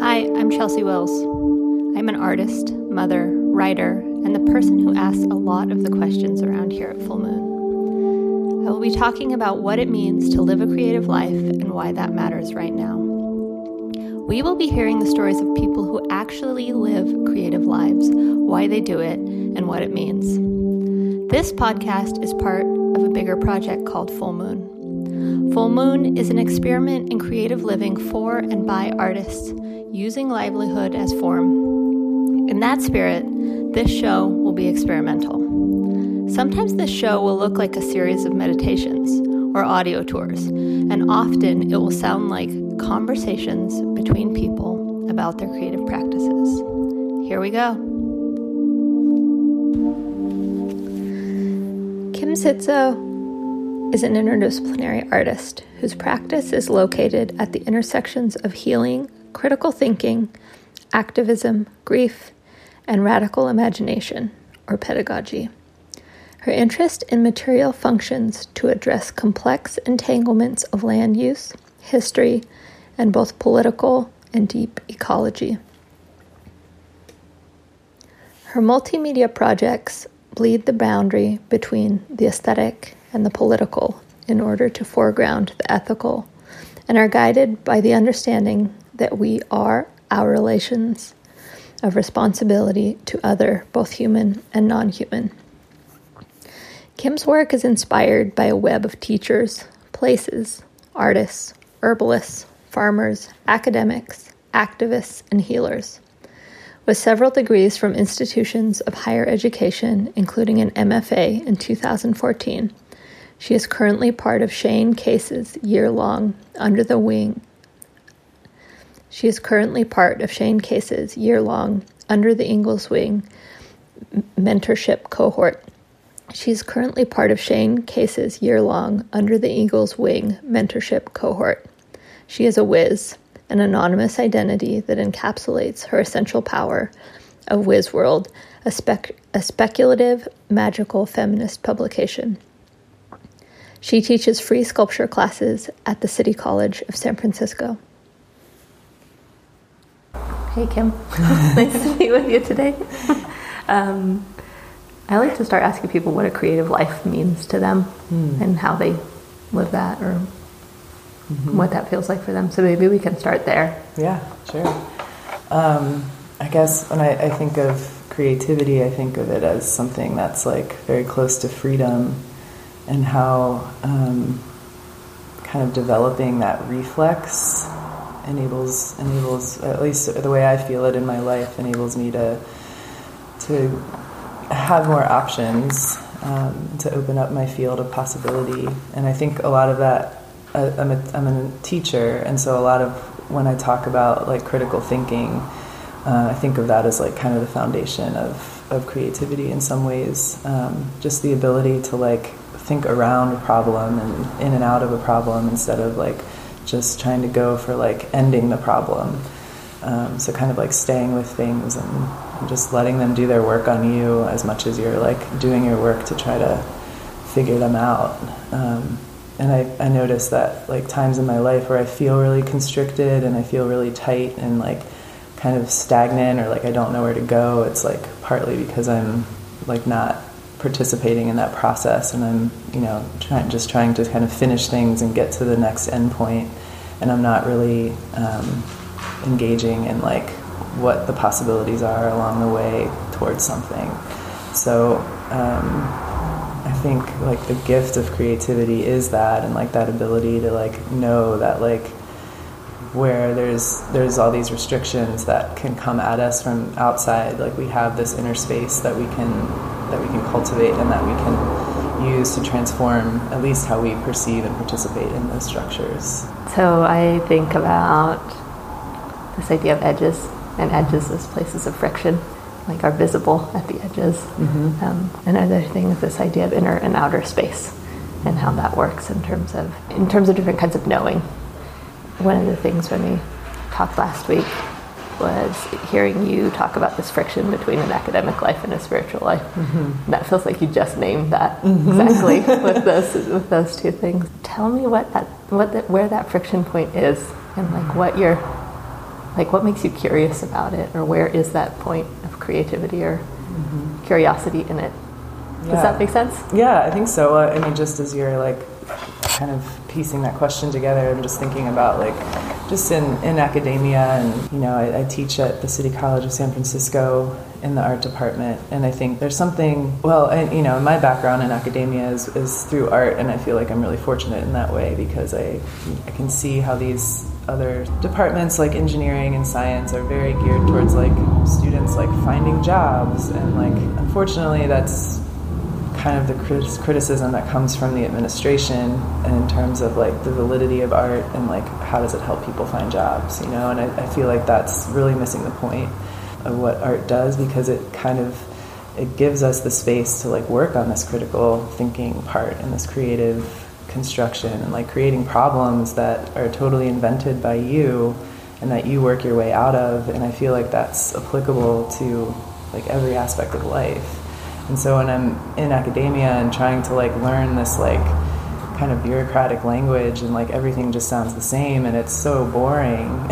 Hi, I'm Chelsea Wills. I'm an artist, mother, writer, and the person who asks a lot of the questions around here at Full Moon. I will be talking about what it means to live a creative life and why that matters right now. We will be hearing the stories of people who actually live creative lives, why they do it, and what it means. This podcast is part of a bigger project called Full Moon. Full Moon is an experiment in creative living for and by artists using livelihood as form. In that spirit, this show will be experimental. Sometimes this show will look like a series of meditations or audio tours, and often it will sound like conversations between people about their creative practices. Here we go. Kim Zitzow is an interdisciplinary artist whose practice is located at the intersections of healing, critical thinking, activism, grief, and radical imagination, or pedagogy. Her interest in material functions to address complex entanglements of land use, history, and both political and deep ecology. Her multimedia projects bleed the boundary between the aesthetic and the political in order to foreground the ethical and are guided by the understanding that we are our relations of responsibility to other, both human and non human. Kim's work is inspired by a web of teachers, places, artists, herbalists, farmers, academics, activists, and healers. With several degrees from institutions of higher education, including an MFA in 2014, she is currently part of Shane Case's year long Under the Wing she is currently part of Shane Case's year long Under the Eagle's Wing mentorship cohort. She is currently part of Shane Case's year long Under the Eagle's Wing mentorship cohort. She is a whiz, an anonymous identity that encapsulates her essential power of Wizworld, a, spec- a speculative, magical feminist publication. She teaches free sculpture classes at the City College of San Francisco. Hey, Kim. nice to be with you today. Um, I like to start asking people what a creative life means to them mm. and how they live that or mm-hmm. what that feels like for them. So maybe we can start there. Yeah, sure. Um, I guess when I, I, think of creativity, I think of it as something that's like very close to freedom and how um, kind of developing that reflex enables enables at least the way I feel it in my life enables me to to have more options um, to open up my field of possibility. And I think a lot of that uh, I'm, a, I'm a teacher and so a lot of when I talk about like critical thinking uh, I think of that as like kind of the foundation of of creativity in some ways. Um, just the ability to like think around a problem and in and out of a problem instead of like just trying to go for like ending the problem. Um, so kind of like staying with things and, just letting them do their work on you as much as you're like doing your work to try to figure them out. Um, and I, I notice that like times in my life where I feel really constricted and I feel really tight and like kind of stagnant or like I don't know where to go, it's like partly because I'm like not participating in that process, and I'm you know trying just trying to kind of finish things and get to the next endpoint, and I'm not really um, engaging in like what the possibilities are along the way towards something. So um, I think like the gift of creativity is that, and like that ability to like know that like where there's there's all these restrictions that can come at us from outside like we have this inner space that we can that we can cultivate and that we can use to transform at least how we perceive and participate in those structures. So I think about this idea of edges and edges as places of friction, like are visible at the edges. Mm-hmm. Um, another thing is this idea of inner and outer space and how that works in terms of in terms of different kinds of knowing. One of the things when we talked last week was hearing you talk about this friction between an academic life and a spiritual life. Mm-hmm. That feels like you just named that mm-hmm. exactly with those with those two things. Tell me what that what the, where that friction point is, and like what you're like what makes you curious about it, or where is that point of creativity or mm-hmm. curiosity in it? Does yeah. that make sense? Yeah, I think so. Uh, I mean, just as you're like kind of piecing that question together, I'm just thinking about like just in, in academia, and you know, I, I, teach at the City College of San Francisco in the art department, and I think there's something. Well, and, you know, my background in academia is, is through art, and I feel like I'm really fortunate in that way because I I can see how these other departments like engineering and science are very geared towards like students like finding jobs. And like unfortunately that's kind of the criticism that comes from the administration in terms of like the validity of art and like how does it help people find jobs you know? And I, I feel like that's really missing the point of what art does because it kind of it gives us the space to like work on this critical thinking part and this creative construction and like creating problems that are totally invented by you and that you work your way out of. And i feel like that's applicable to like every aspect of life and so when I'm in academia and trying to like learn this like kind of bureaucratic language and like everything just sounds the same and it's so boring,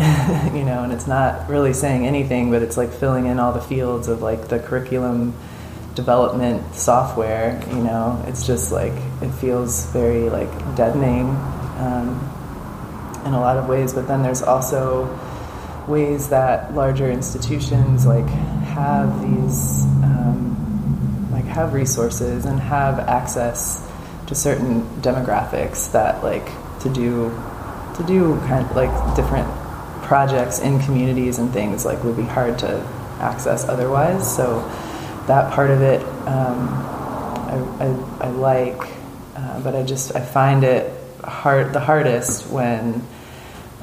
you know, and it's not really saying anything, but it's like filling in all the fields of like the curriculum development software, you know, it's just like it feels very like deadening um, in a lot of ways. But then there's also ways that larger institutions like have these. Um, have resources and have access to certain demographics that like to do to do kind of like different projects in communities and things like would be hard to access otherwise. So that part of it um, I, I, I, like, uh, but I just I find it hard the hardest when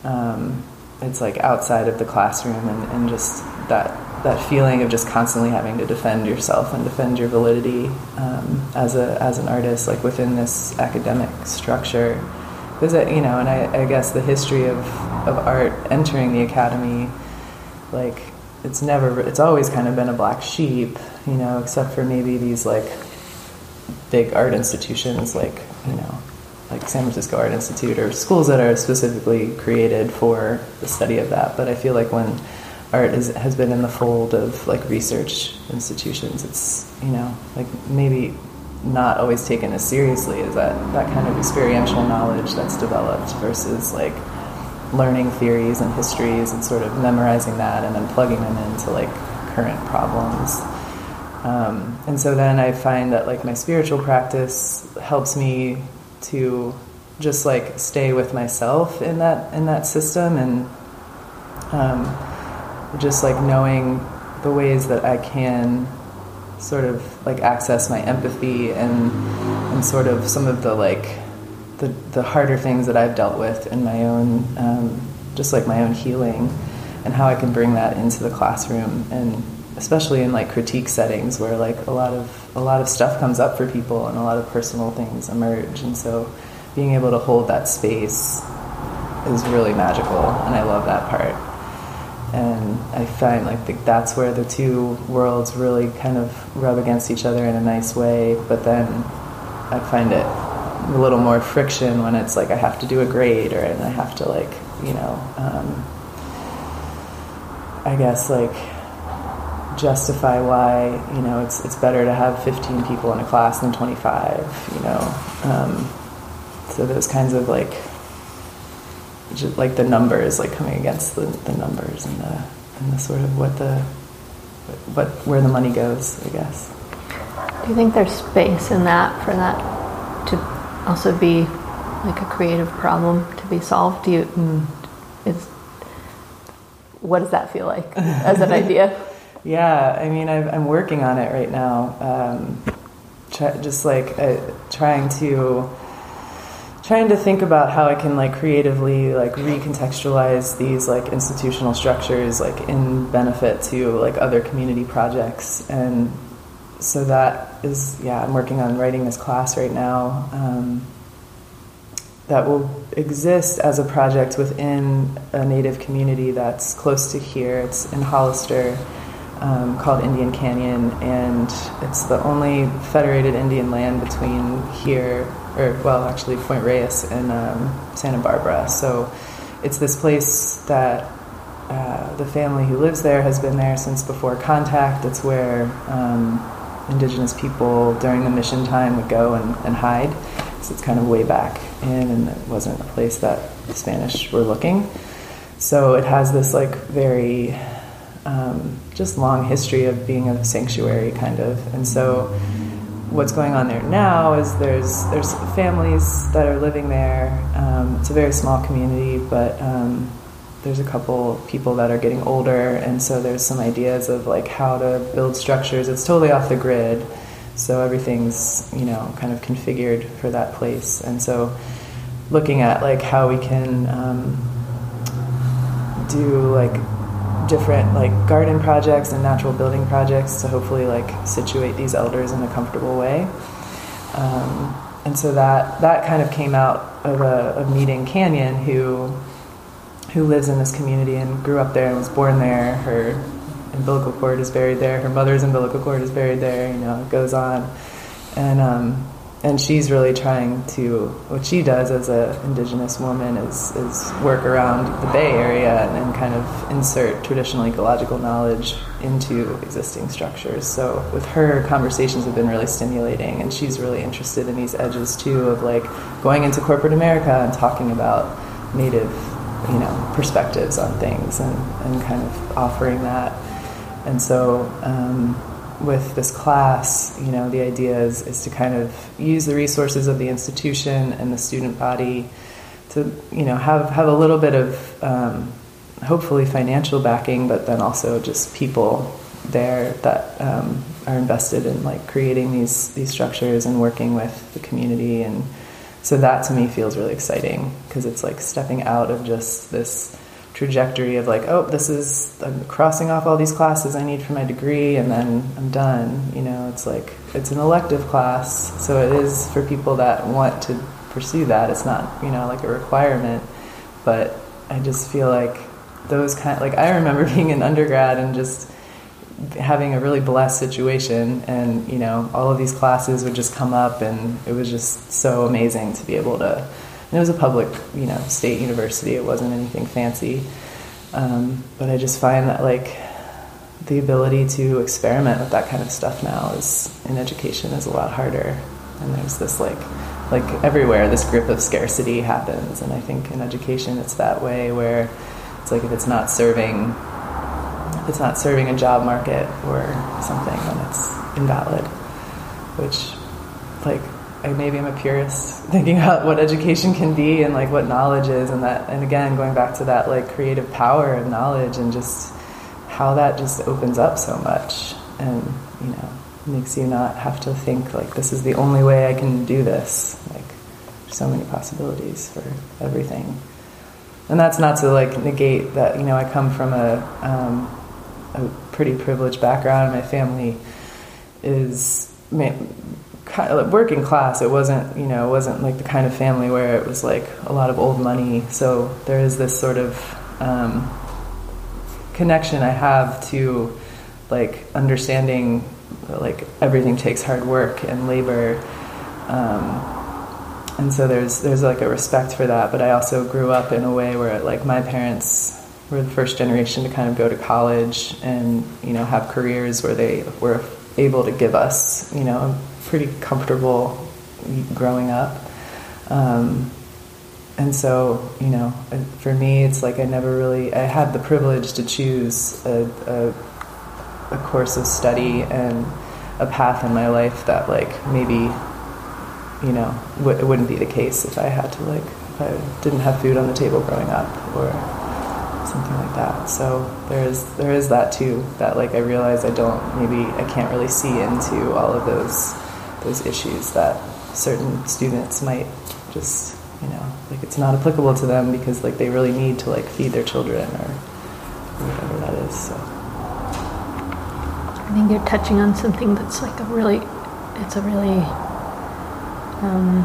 um, it's like outside of the classroom and, and just that that feeling of just constantly having to defend yourself and defend your validity um, as a as an artist, like within this academic structure. Because you know, and I, I guess the history of of art entering the academy, like it's never, it's always kind of been a black sheep, you know, except for maybe these like big art institutions, like you know, like San Francisco Art Institute or schools that are specifically created for the study of that. But I feel like when art is, has been in the fold of like research institutions. It's you know like maybe not always taken as seriously as that that kind of experiential knowledge that's developed versus like learning theories and histories and sort of memorizing that and then plugging them into like current problems. Um, and so then I find that like my spiritual practice helps me to just like stay with myself in that in that system and um, just like knowing the ways that I can sort of like access my empathy and and sort of some of the like the the harder things that I've dealt with in my own um, just like my own healing and how I can bring that into the classroom and especially in like critique settings where like a lot of a lot of stuff comes up for people and a lot of personal things emerge. And so being able to hold that space is really magical and I love that part and I find like the, that's where the two worlds really kind of rub against each other in a nice way. But then I find it a little more friction when it's like I have to do a grade or and I have to like you know um, I guess like justify why you know it's it's better to have 15 people in a class than 25 you know um, so those kinds of like just like the numbers, like coming against the, the numbers and the and the sort of what the what where the money goes, I guess. Do you think there's space in that for that to also be like a creative problem to be solved? Do you mm, is what does that feel like as an idea? yeah, I mean, i am working on it right now. Um, try, just like uh, trying to trying to think about how I can like creatively like recontextualize these like institutional structures like in benefit to like other community projects and so that is yeah I'm working on writing this class right now um, that will exist as a project within a native community that's close to here. It's in Hollister. Um, called Indian Canyon, and it's the only federated Indian land between here, or well, actually Point Reyes and um, Santa Barbara. So it's this place that uh, the family who lives there has been there since before contact. It's where um, indigenous people during the mission time would go and, and hide. So it's kind of way back in, and it wasn't a place that the Spanish were looking. So it has this like very um, just long history of being a sanctuary, kind of. And so what's going on there now is there's there's families that are living there. Um, it's a very small community, but um, there's a couple people that are getting older, and so there's some ideas of like how to build structures. It's totally off the grid, so everything's you know kind of configured for that place. And so looking at like how we can um, do like different like garden projects and natural building projects to hopefully like situate these elders in a comfortable way. Um, and so that that kind of came out of a of meeting Kanyon, who who lives in this community and grew up there and was born there. Her umbilical cord is buried there. Her mother's umbilical cord is buried there. You know, it goes on, and um, and she's really trying to what she does as an indigenous woman is is work around the Bay Area and, and kind of insert traditional ecological knowledge into existing structures. So with her, conversations have been really stimulating, and she's really interested in these edges too of like going into corporate America and talking about native you know perspectives on things and, and kind of offering that and so um, with this class you know the idea is, is to kind of use the resources of the institution and the student body to you know have have a little bit of um, hopefully financial backing but then also just people there that um, are invested in like creating these these structures and working with the community. And so that to me feels really exciting because it's like stepping out of just this trajectory of like, oh, this is I'm crossing off all these classes I need for my degree and then I'm done. You know, it's like it's an elective class, so it is for people that want to pursue that. It's not, you know, like a requirement, but I just feel like those kind like I remember being an undergrad and just having a really blessed situation and you know all of these classes would just come up and it was just so amazing to be able to and it was a public you know state university. It wasn't anything fancy. Um, but i just find that like the ability to experiment with that kind of stuff now is in education is a lot harder. And there's this like like everywhere this grip of scarcity happens. And i think in education it's that way where it's like if it's not serving it's not serving a job market or something, then it's invalid. Which, like, I maybe I'm a purist thinking about what education can be and like what knowledge is, and that, and again, going back to that like creative power of knowledge and just how that just opens up so much, and you know, makes you not have to think like this is the only way I can do this. Like, so many possibilities for everything and that's not to like negate that you know I come from a um, a pretty privileged background. My family is kind of working class. It wasn't, you know, it wasn't like the kind of family where it was like a lot of old money. So there is this sort of um, connection I have to like understanding like everything takes hard work and labor. Um, and so there's there's like a respect for that, but I also grew up in a way where like my parents we're the first generation to kind of go to college and you know have careers where they were able to give us you know pretty comfortable growing up um, and so you know for me it's like i never really i had the privilege to choose a, a, a course of study and a path in my life that like maybe you know w- it wouldn't be the case if i had to like if i didn't have food on the table growing up or something like that. So there is there is that too. That like I realize I don't maybe I can't really see into all of those those issues that certain students might just you know like it's not applicable to them because like they really need to like feed their children or whatever that is. So I think you're touching on something that's like a really it's a really um,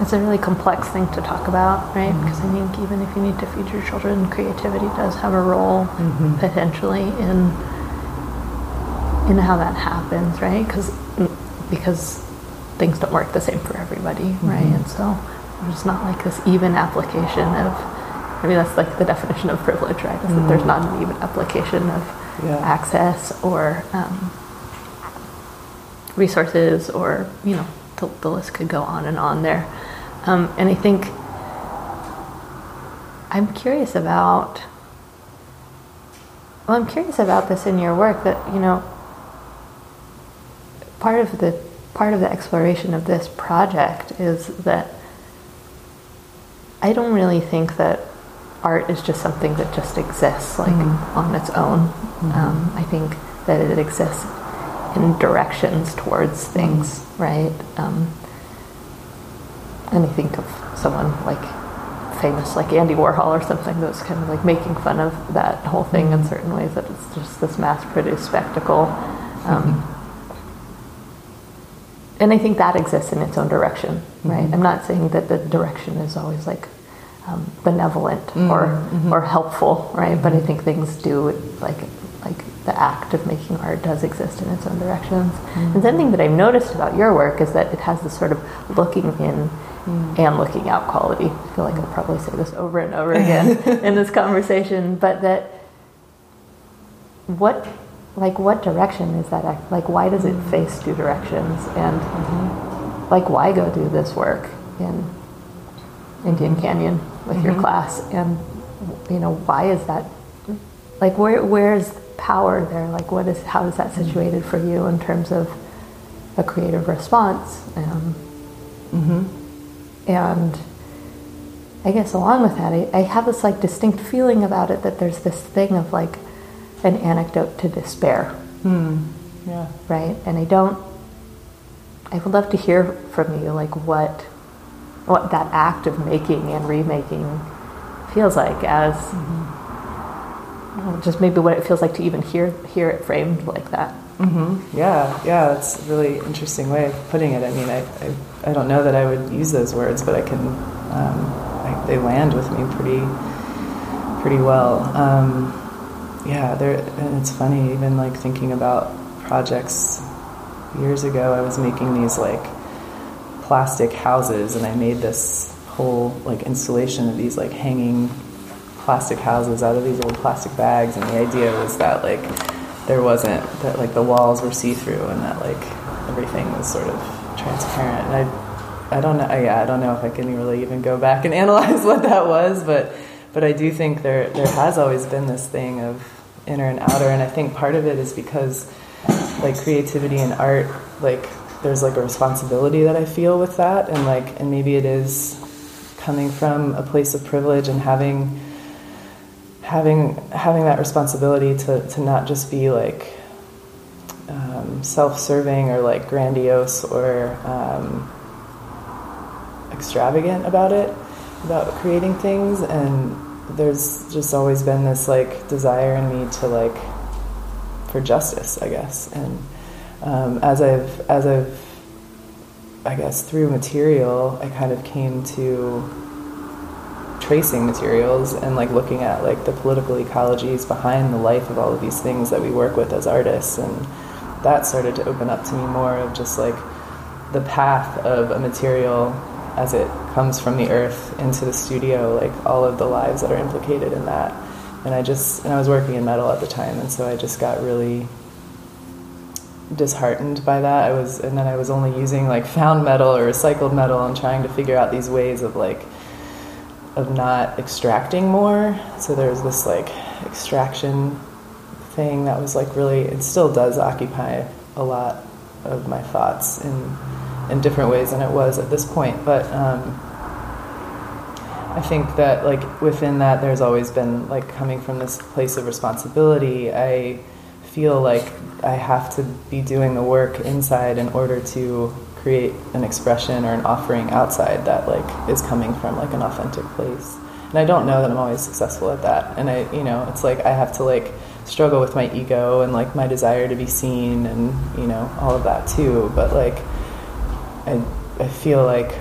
it's a really complex thing to talk about, right? Mm-hmm. Because I think even if you need to feed your children, creativity does have a role mm-hmm. potentially in in how that happens, right? Because because things don't work the same for everybody, mm-hmm. right? And so there's not like this even application of. I mean, that's like the definition of privilege, right? Is that there's mm-hmm. not an even application of yeah. access or um, resources, or you know, the, the list could go on and on there. Um, and I think I'm curious about. Well, I'm curious about this in your work that you know. Part of the part of the exploration of this project is that I don't really think that art is just something that just exists like mm-hmm. on its own. Mm-hmm. Um, I think that it exists in directions towards things, mm-hmm. right? Um, and I think of someone like famous like Andy Warhol or something that was kind of like making fun of that whole thing in mm-hmm. certain ways that it's just this mass-produced spectacle. Um, mm-hmm. And I think that exists in its own direction, right? Mm-hmm. I'm not saying that the direction is always like um, benevolent mm-hmm. or mm-hmm. or helpful, right? But I think things do like like the act of making art does exist in its own directions. Mm-hmm. And something that I've noticed about your work is that it has this sort of looking in mm. and looking out quality. I feel like I'll probably say this over and over again in this conversation, but that what like what direction is that like why does it mm. face two directions and mm-hmm. like why go do this work in Indian Canyon with mm-hmm. your class and you know why is that like where where's power there like what is how is that mm. situated for you in terms of a creative response um, mm-hmm. And I guess along with that, I, I, have this like distinct feeling about it that there's this thing of like an anecdote to despair. Hmm. Yeah. Right. And I don't. I would love to hear from you, like what, what that act of making and remaking feels like as. Mm-hmm. just maybe what it feels like to even hear hear it framed like that. Mm-hmm. Yeah, yeah, that's a really interesting way of putting it. I mean, I, I, I don't know that I would use those words, but I can, um, I, they land with me pretty, pretty well. Um, yeah, there, and it's funny, even like thinking about projects years ago, I was making these like plastic houses, and I made this whole like installation of these like hanging plastic houses out of these old plastic bags, and the idea was that like there wasn't that like the walls were see through and that like everything was sort of transparent. And I, I don't know. Yeah, I don't know if I can really even go back and analyze what that was, but but I do think there there has always been this thing of inner and outer, and I think part of it is because like creativity and art, like there's like a responsibility that I feel with that, and like and maybe it is coming from a place of privilege and having having having that responsibility to, to not just be like um, self-serving or like grandiose or um, extravagant about it about creating things and there's just always been this like desire in me to like for justice i guess. And um, as i've as i've i guess through material i kind of came to tracing materials and like looking at like the political ecologies behind the life of all of these things that we work with as artists. And that started to open up to me more of just like the path of a material as it comes from the earth into the studio like all of the lives that are implicated in that and i just and i was working in metal at the time and so i just got really disheartened by that i was and then i was only using like found metal or recycled metal and trying to figure out these ways of like of not extracting more. So there was this like extraction thing that was like really it still does occupy a lot of my thoughts in in different ways than it was at this point. But um, I think that like within that there's always been like coming from this place of responsibility. I feel like I have to be doing the work inside in order to create an expression or an offering outside that like is coming from like an authentic place and i don't know that i'm always successful at that and i you know it's like i have to like struggle with my ego and like my desire to be seen and you know all of that too but like i i feel like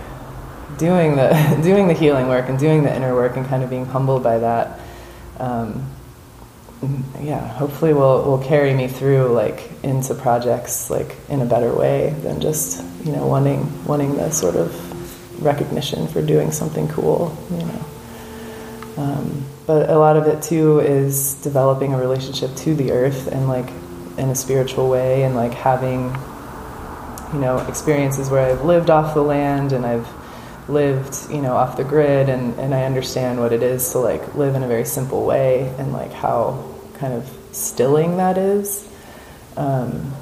doing the doing the healing work and doing the inner work and kind of being humbled by that. Um, yeah, hopefully will will carry me through like into projects like in a better way than just you know wanting wanting the sort of recognition for doing something cool, you know. Um, but a lot of it too is developing a relationship to the earth and like in a spiritual way and like having you know experiences where I've lived off the land and I've lived you know off the grid and, and I understand what it is to like live in a very simple way and like how kind of stilling that is. Um,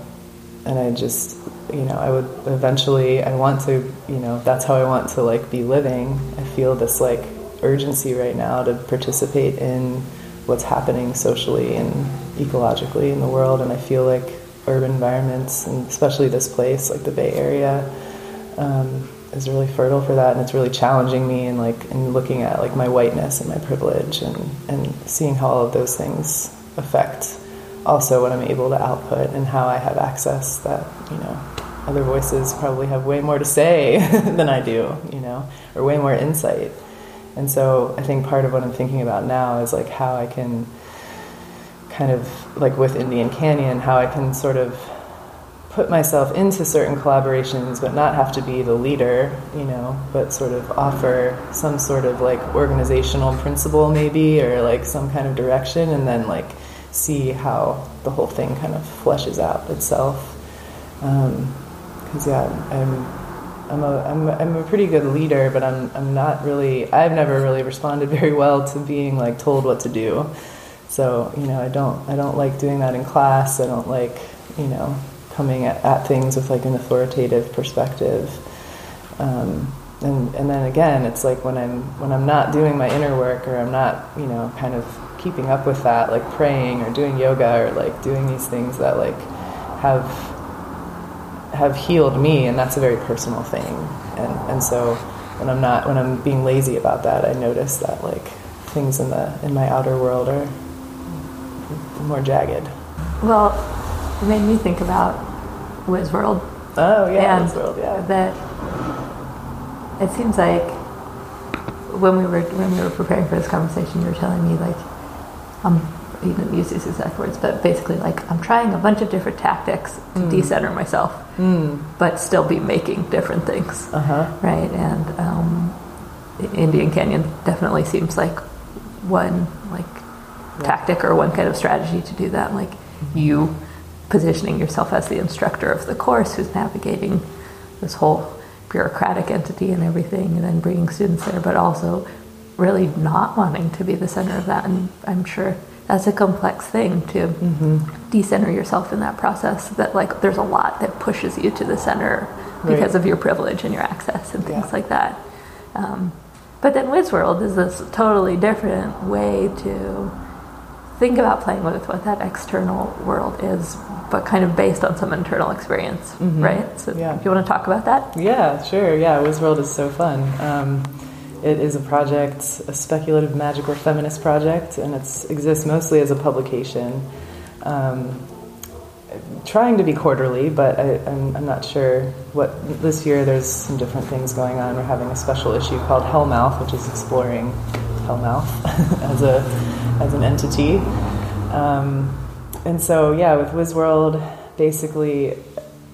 and I just you know I would eventually I want to you know that's how I want to like be living I feel this like urgency right now to participate in what's happening socially and ecologically in the world. And I feel like urban environments and especially this place like the Bay Area um, is really fertile for that and it's really challenging me and like in looking at like my whiteness and my privilege and and seeing how all of those things affect also what I'm able to output and how I have access that you know other voices probably have way more to say than I do you know or way more insight. And so I think part of what I'm thinking about now is like how I can kind of like with Indian Canyon how I can sort of put myself into certain collaborations but not have to be the leader you know but sort of offer some sort of like organizational principle maybe or like some kind of direction and then like see how the whole thing kind of fleshes out itself. Because um, yeah I'm I'm a, I'm, a, I'm a pretty good leader but I'm, I'm not really I've never really responded very well to being like told what to do so you know I don't I don't like doing that in class I don't like you know coming at, at things with like an authoritative perspective. Um, and and then again, it's like when I'm when I'm not doing my inner work or I'm not you know kind of keeping up with that, like praying or doing yoga or like doing these things that like have have healed me, and that's a very personal thing. And and so when I'm not when I'm being lazy about that, I notice that like things in the in my outer world are more jagged. Well, it made me think about Wizworld. Oh yeah, and Wizworld. Yeah. That it seems like when we were when we were preparing for this conversation, you were telling me like, um, you didn't use these exact words, but basically like I'm trying a bunch of different tactics to mm. decenter myself, mm. but still be making different things. Uh-huh. Right, and um, Indian Canyon definitely seems like one like. Tactic or one kind of strategy to do that. Like you positioning yourself as the instructor of the course who's navigating this whole bureaucratic entity and everything, and then bringing students there, but also really not wanting to be the center of that. And I'm sure that's a complex thing to mm-hmm. decenter yourself in that process. That like there's a lot that pushes you to the center because right. of your privilege and your access and things yeah. like that. Um, but then Wizworld is this totally different way to think about playing with what that external world is but kind of based on some internal experience, mm-hmm. right? So, yeah. if you want to talk about that? Yeah, sure. Yeah, Wizworld is so fun. Um, it is a project, a speculative magical feminist project, and it exists mostly as a publication. Um, trying to be quarterly, but I, am not sure what. This year, there's some different things going on. We're having a special issue called Hellmouth, which is exploring Hellmouth as a as an entity. Um, and so, yeah, with Wizworld, basically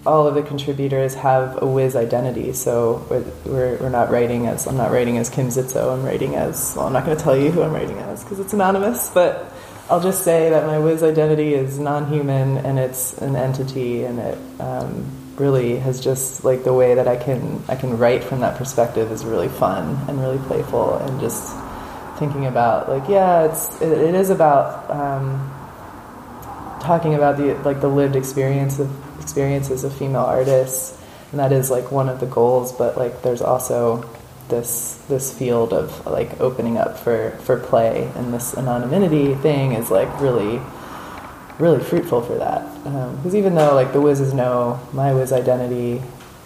all of the contributors have a Wiz identity. So we're, we're not writing as, I'm not writing as Kim Zitzow, I'm writing as, well, I'm not going to tell you who I'm writing as because it's anonymous, but I'll just say that my Wiz identity is non human and it's an entity and it um, really has just, like, the way that I can, I can write from that perspective is really fun and really playful and just thinking about, like, yeah, it's, it, it is about, um, talking about the like the lived experience of experiences of female artists, and that is like one of the goals. But like, there's also this this field of like opening up for for play, and this anonymity thing is like really really fruitful for that. Because um, even though like the Wizzes know my Wiz identity,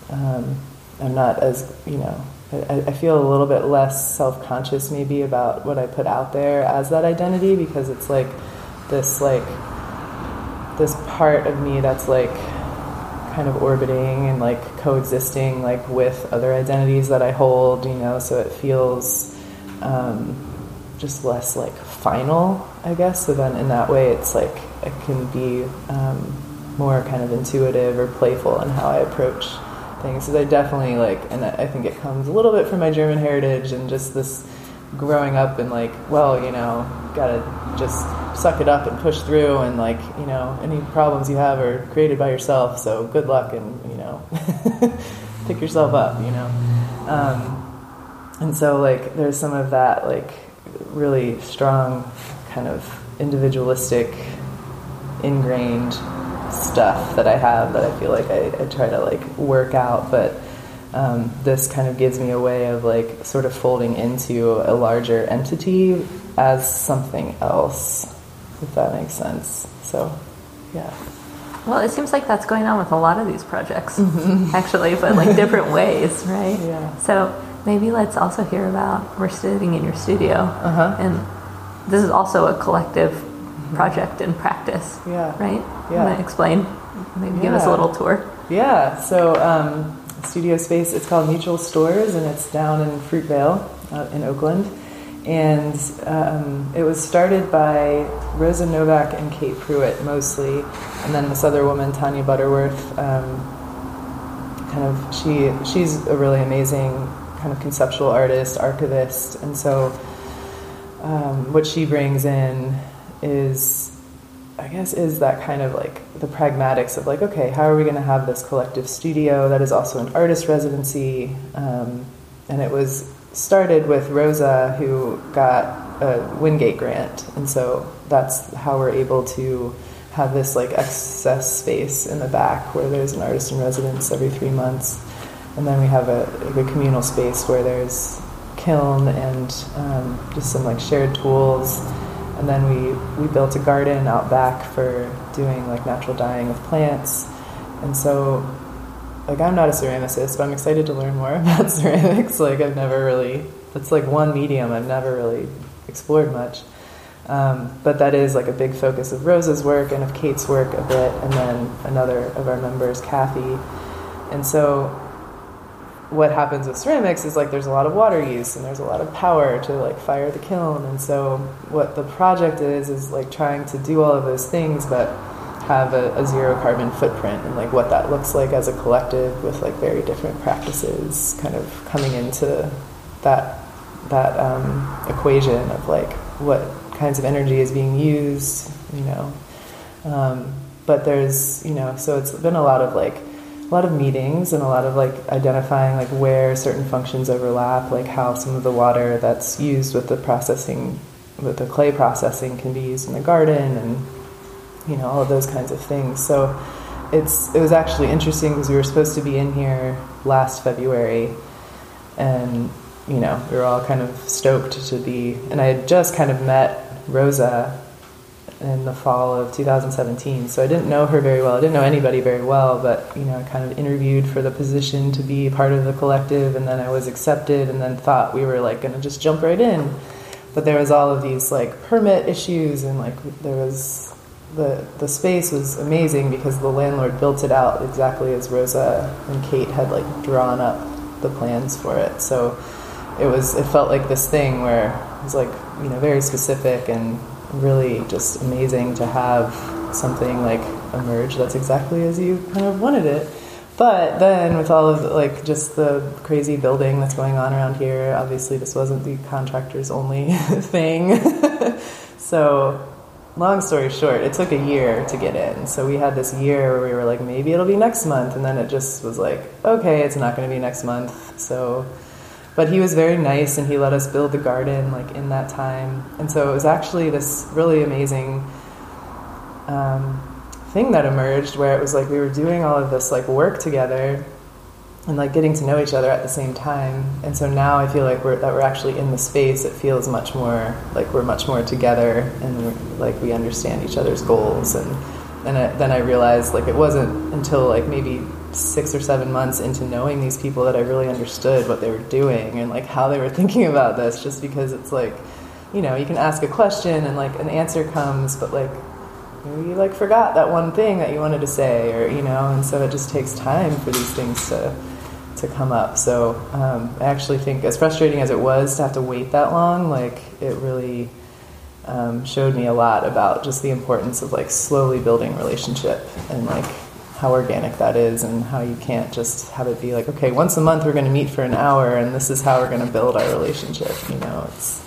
um, I'm not as you know. I, I feel a little bit less self conscious maybe about what I put out there as that identity because it's like this like this part of me that's like kind of orbiting and like coexisting like with other identities that I hold, you know, so it feels um, just less like final, I guess. So then in that way, it's like it can be um, more kind of intuitive or playful in how I approach things. Because I definitely like, and I think it comes a little bit from my German heritage and just this growing up and like, well, you know, gotta just suck it up and push through, and like, you know, any problems you have are created by yourself. So good luck, and you know, pick yourself up, you know. Um, and so like, there's some of that like really strong kind of individualistic, ingrained stuff that I have that I feel like I, I try to like work out, but um, this kind of gives me a way of like sort of folding into a larger entity as something else, if that makes sense. So, yeah. Well, it seems like that's going on with a lot of these projects, mm-hmm. actually, but like different ways, right? Yeah. So maybe let's also hear about we're sitting in your studio, uh-huh. and this is also a collective. Project and practice. Yeah. Right. Yeah. Want to explain? Maybe yeah. give us a little tour. Yeah. So. Um, studio space. It's called Mutual Stores, and it's down in Fruitvale uh, in Oakland. And um, it was started by Rosa Novak and Kate Pruitt mostly, and then this other woman, Tanya Butterworth. Um, kind of, she she's a really amazing kind of conceptual artist, archivist, and so um, what she brings in is I guess, is that kind of like the pragmatics of like, okay, how are we going to have this collective studio that is also an artist residency? Um, and it was started with Rosa, who got a Windgate grant, and so that's how we're able to have this like excess space in the back where there's an artist in residence every three months, and then we have a, like a communal space where there's kiln and um, just some like shared tools and then we, we built a garden out back for doing like natural dyeing of plants. And so, like, I'm not a ceramicist, but I'm excited to learn more about ceramics. Like, I've never really, that's like one medium I've never really explored much. Um, but that is like a big focus of Rosa's work and of Kate's work a bit, and then another of our members, Kathy. And so what happens with ceramics is like there's a lot of water use and there's a lot of power to like fire the kiln. And so what the project is is like trying to do all of those things but have a, a zero carbon footprint and like what that looks like as a collective with like very different practices kind of coming into that that um, equation of like what kinds of energy is being used you know. Um, but there's you know so it's been a lot of like a lot of meetings and a lot of like identifying like where certain functions overlap, like how some of the water that's used with the processing, with the clay processing, can be used in the garden, and you know all of those kinds of things. So it's it was actually interesting because we were supposed to be in here last February, and you know we were all kind of stoked to be, and I had just kind of met Rosa in the fall of 2017. So I didn't know her very well. I didn't know anybody very well, but you know, I kind of interviewed for the position to be part of the collective, and then I was accepted, and then thought we were like going to just jump right in. But there was all of these like permit issues, and like there was the the space was amazing because the landlord built it out exactly as Rosa and Kate had like drawn up the plans for it. So it was it felt like this thing where it was like you know very specific and really just amazing to have something like emerge that's exactly as you kind of wanted it. But then, with all of like just the crazy building that's going on around here, obviously this wasn't the contractor's only thing. so, long story short, it took a year to get in. So we had this year where we were like, maybe it'll be next month, and then it just was like, okay, it's not going to be next month. So but he was very nice and he let us build the garden like in that time. And so it was actually this really amazing um, thing that emerged where it was like we were doing all of this like work together and like getting to know each other at the same time. And so now i feel like we're that we're actually in the space. It feels much more like we're much more together and like we understand each other's goals and and I, then i realized like it wasn't until like maybe six or seven months into knowing these people that I really understood what they were doing and like how they were thinking about this just because it's like you know you can ask a question and like an answer comes but like you like forgot that one thing that you wanted to say, or you know, and so it just takes time for these things to to come up. So um, I actually think, as frustrating as it was to have to wait that long, like it really um, showed me a lot about just the importance of like slowly building relationship and like how organic that is and how you can't just have it be like okay once a month we're going to meet for an hour and this is how we're going to build our relationship you know? It's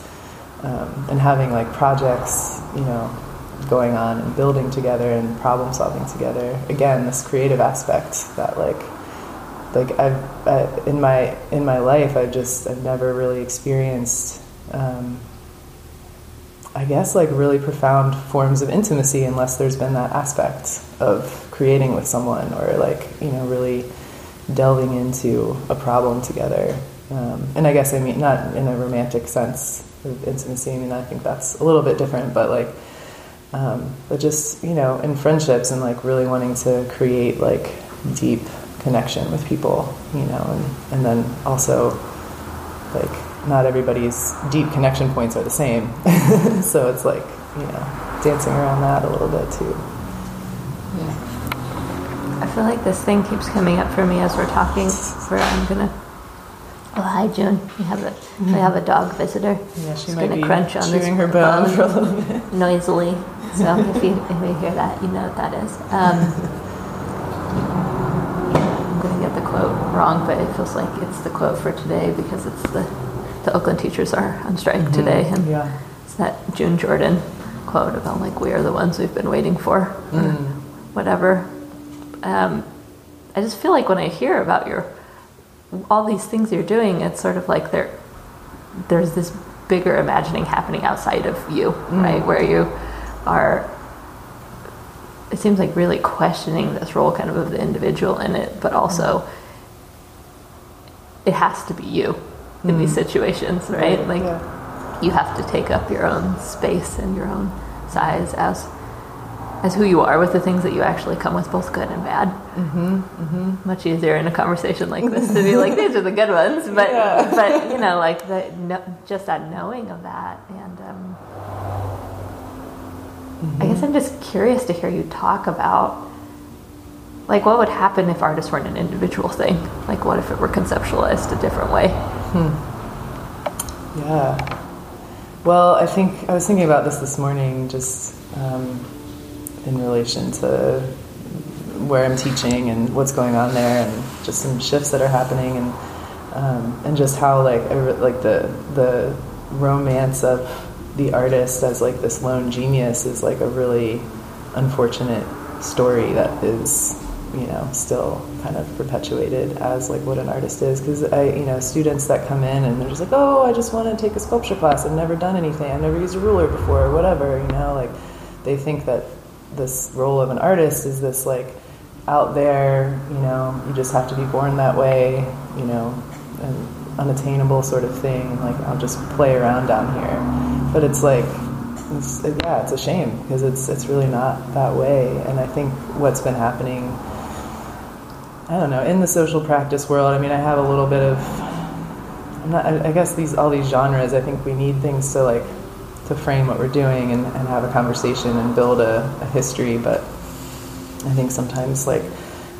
um, and having like projects you know going on and building together and problem solving together. Again this creative aspect that like like I've uh, in my in my life I've just I've never really experienced um, I guess like really profound forms of intimacy unless there's been that aspect of creating with someone or like you know really delving into a problem together. Um, and I guess I mean not in a romantic sense of intimacy. I mean I think that's a little bit different but like um, but just you know in friendships and like really wanting to create like deep connection with people you know and, and then also like not everybody's deep connection points are the same. so it's like, you know, dancing around that a little bit too. Yeah. I feel like this thing keeps coming up for me as we're talking, where I'm gonna. Oh, hi, June. We have a we have a dog visitor. Yeah, she She's might gonna be crunch on this her bone for a little bit. noisily. So if you if you hear that, you know what that is. Um, I'm gonna get the quote wrong, but it feels like it's the quote for today because it's the the Oakland teachers are on strike today, and Yeah. it's that June Jordan quote about like we are the ones we've been waiting for, Mm. whatever. Um, I just feel like when I hear about your all these things you're doing, it's sort of like there there's this bigger imagining happening outside of you, right? Where you are. It seems like really questioning this role, kind of of the individual in it, but also it has to be you in these situations, right? Like yeah. you have to take up your own space and your own size as as who you are with the things that you actually come with, both good and bad. Mm-hmm, mm-hmm. Much easier in a conversation like this to be like, these are the good ones, but Yeah. but you know, like the no, just that knowing of that, and um, I guess I'm just curious to hear you talk about. Like, what would happen if artists weren't an individual thing? Like, what if it were conceptualized a different way? Yeah. Well, I think I was thinking about this this morning, just um, in relation to where I'm teaching and what's going on there, and just some shifts that are happening, and um, and just how like re- like the the romance of the artist as like this lone genius is like a really unfortunate story that is you know still kind of perpetuated as like what an artist is. Because I you know students that come in and they're just like oh I just want to take a sculpture class. I've never done anything. I've never used a ruler before or whatever you know like they think that this role of an artist is this like out there you know you just have to be born that way you know an unattainable sort of thing like I'll just play around down here. But it's like it's, yeah it's a shame because it's it's really not that way. And I think what's been happening I don't know. In the social practice world, I mean, I have a little bit of. I'm not. I guess these all these genres. I think we need things to like to frame what we're doing and, and have a conversation and build a, a history. But I think sometimes like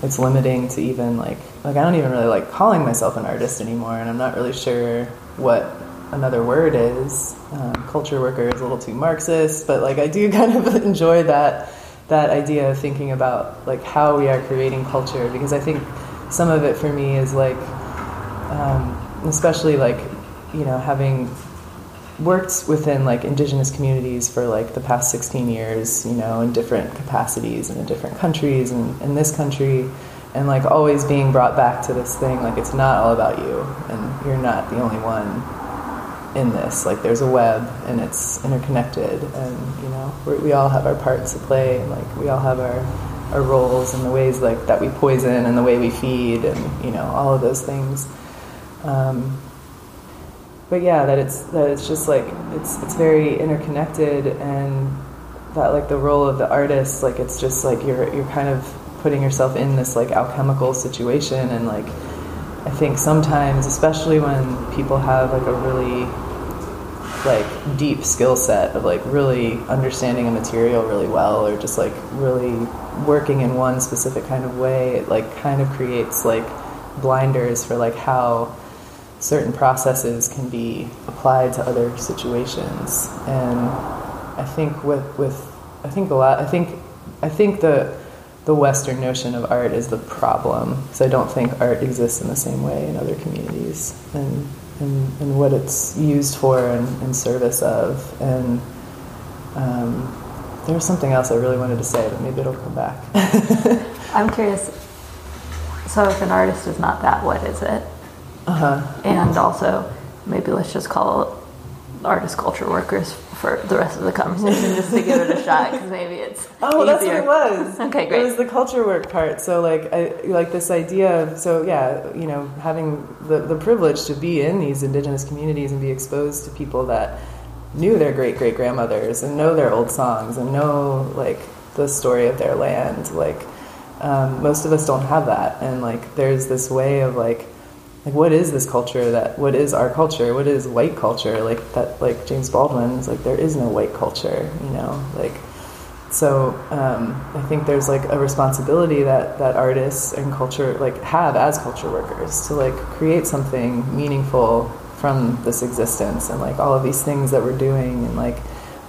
it's limiting to even like like I don't even really like calling myself an artist anymore, and I'm not really sure what another word is. Um, culture worker is a little too Marxist, but like I do kind of enjoy that that idea of thinking about like how we are creating culture because I think some of it for me is like um, especially like you know having worked within like indigenous communities for like the past 16 years you know in different capacities and in different countries and in this country and like always being brought back to this thing like it's not all about you and you're not the only one in this. Like there's a web and it's interconnected, and you know we all have our parts to play, and like we all have our our roles and the ways like that we poison and the way we feed, and you know all of those things. Um, but yeah, that it's that it's just like it's it's very interconnected, and that like the role of the artist, like it's just like you're you're kind of putting yourself in this like alchemical situation, and like I think sometimes, especially when people have like a really like deep skill set of like really understanding a material really well or just like really working in one specific kind of way it like kind of creates like blinders for like how certain processes can be applied to other situations. And i think with with i think a lot i think i think the the western notion of art is the problem because i don't think art exists in the same way in other communities and and, and what it's used for and in service of. And um, there was something else I really wanted to say, but maybe it'll come back. I'm curious. So, if an artist is not that, what is it? Uh-huh. And also, maybe let's just call artist culture workers for the rest of the conversation just to give it a shot because maybe it's oh easier. that's what it was. Okay great. it was the culture work part. So like I, like this idea of so yeah you know having the, the privilege to be in these indigenous communities and be exposed to people that knew their great great grandmothers and know their old songs and know like the story of their land like um, most of us don't have that. And like there's this way of like like what is this culture that what is our culture? What is white culture? Like that like james baldwin is like there is no white culture you know? Like so um, i think there's like a responsibility that that artists and culture like have as culture workers to like create something meaningful from this existence and like all of these things that we're doing and like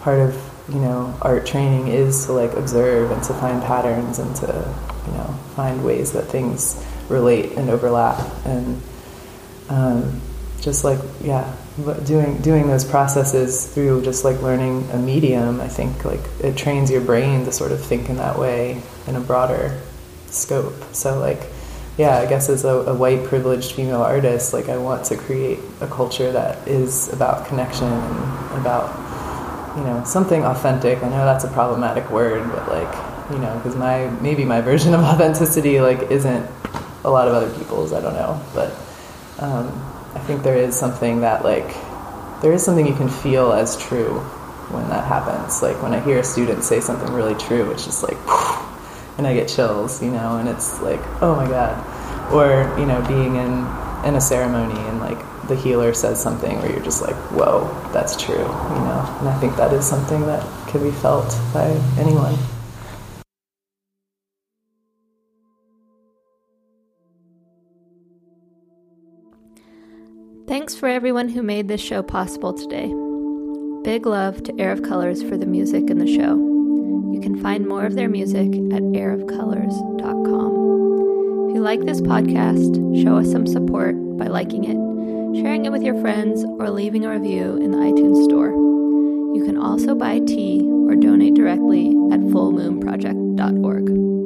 part of you know art training is to like observe and to find patterns and to you know find ways that things relate and overlap and um, just like yeah doing doing those processes through just like learning a medium i think like it trains your brain to sort of think in that way in a broader scope. So like yeah i guess as a, a white privileged female artist like i want to create a culture that is about connection and about you know something authentic. I know that's a problematic word but like you know because my maybe my version of authenticity like isn't a lot of other people's i don't know but um, I think there is something that like there is something you can feel as true when that happens. Like when I hear a student say something really true, it's just like, and I get chills, you know, and it's like, oh my god. Or you know, being in in a ceremony and like the healer says something where you're just like, whoa, that's true, you know. And I think that is something that can be felt by anyone. Thanks for everyone who made this show possible today. Big love to Air of Colors for the music in the show. You can find more of their music at airofcolors.com. If you like this podcast, show us some support by liking it, sharing it with your friends, or leaving a review in the iTunes store. You can also buy tea or donate directly at fullmoonproject.org.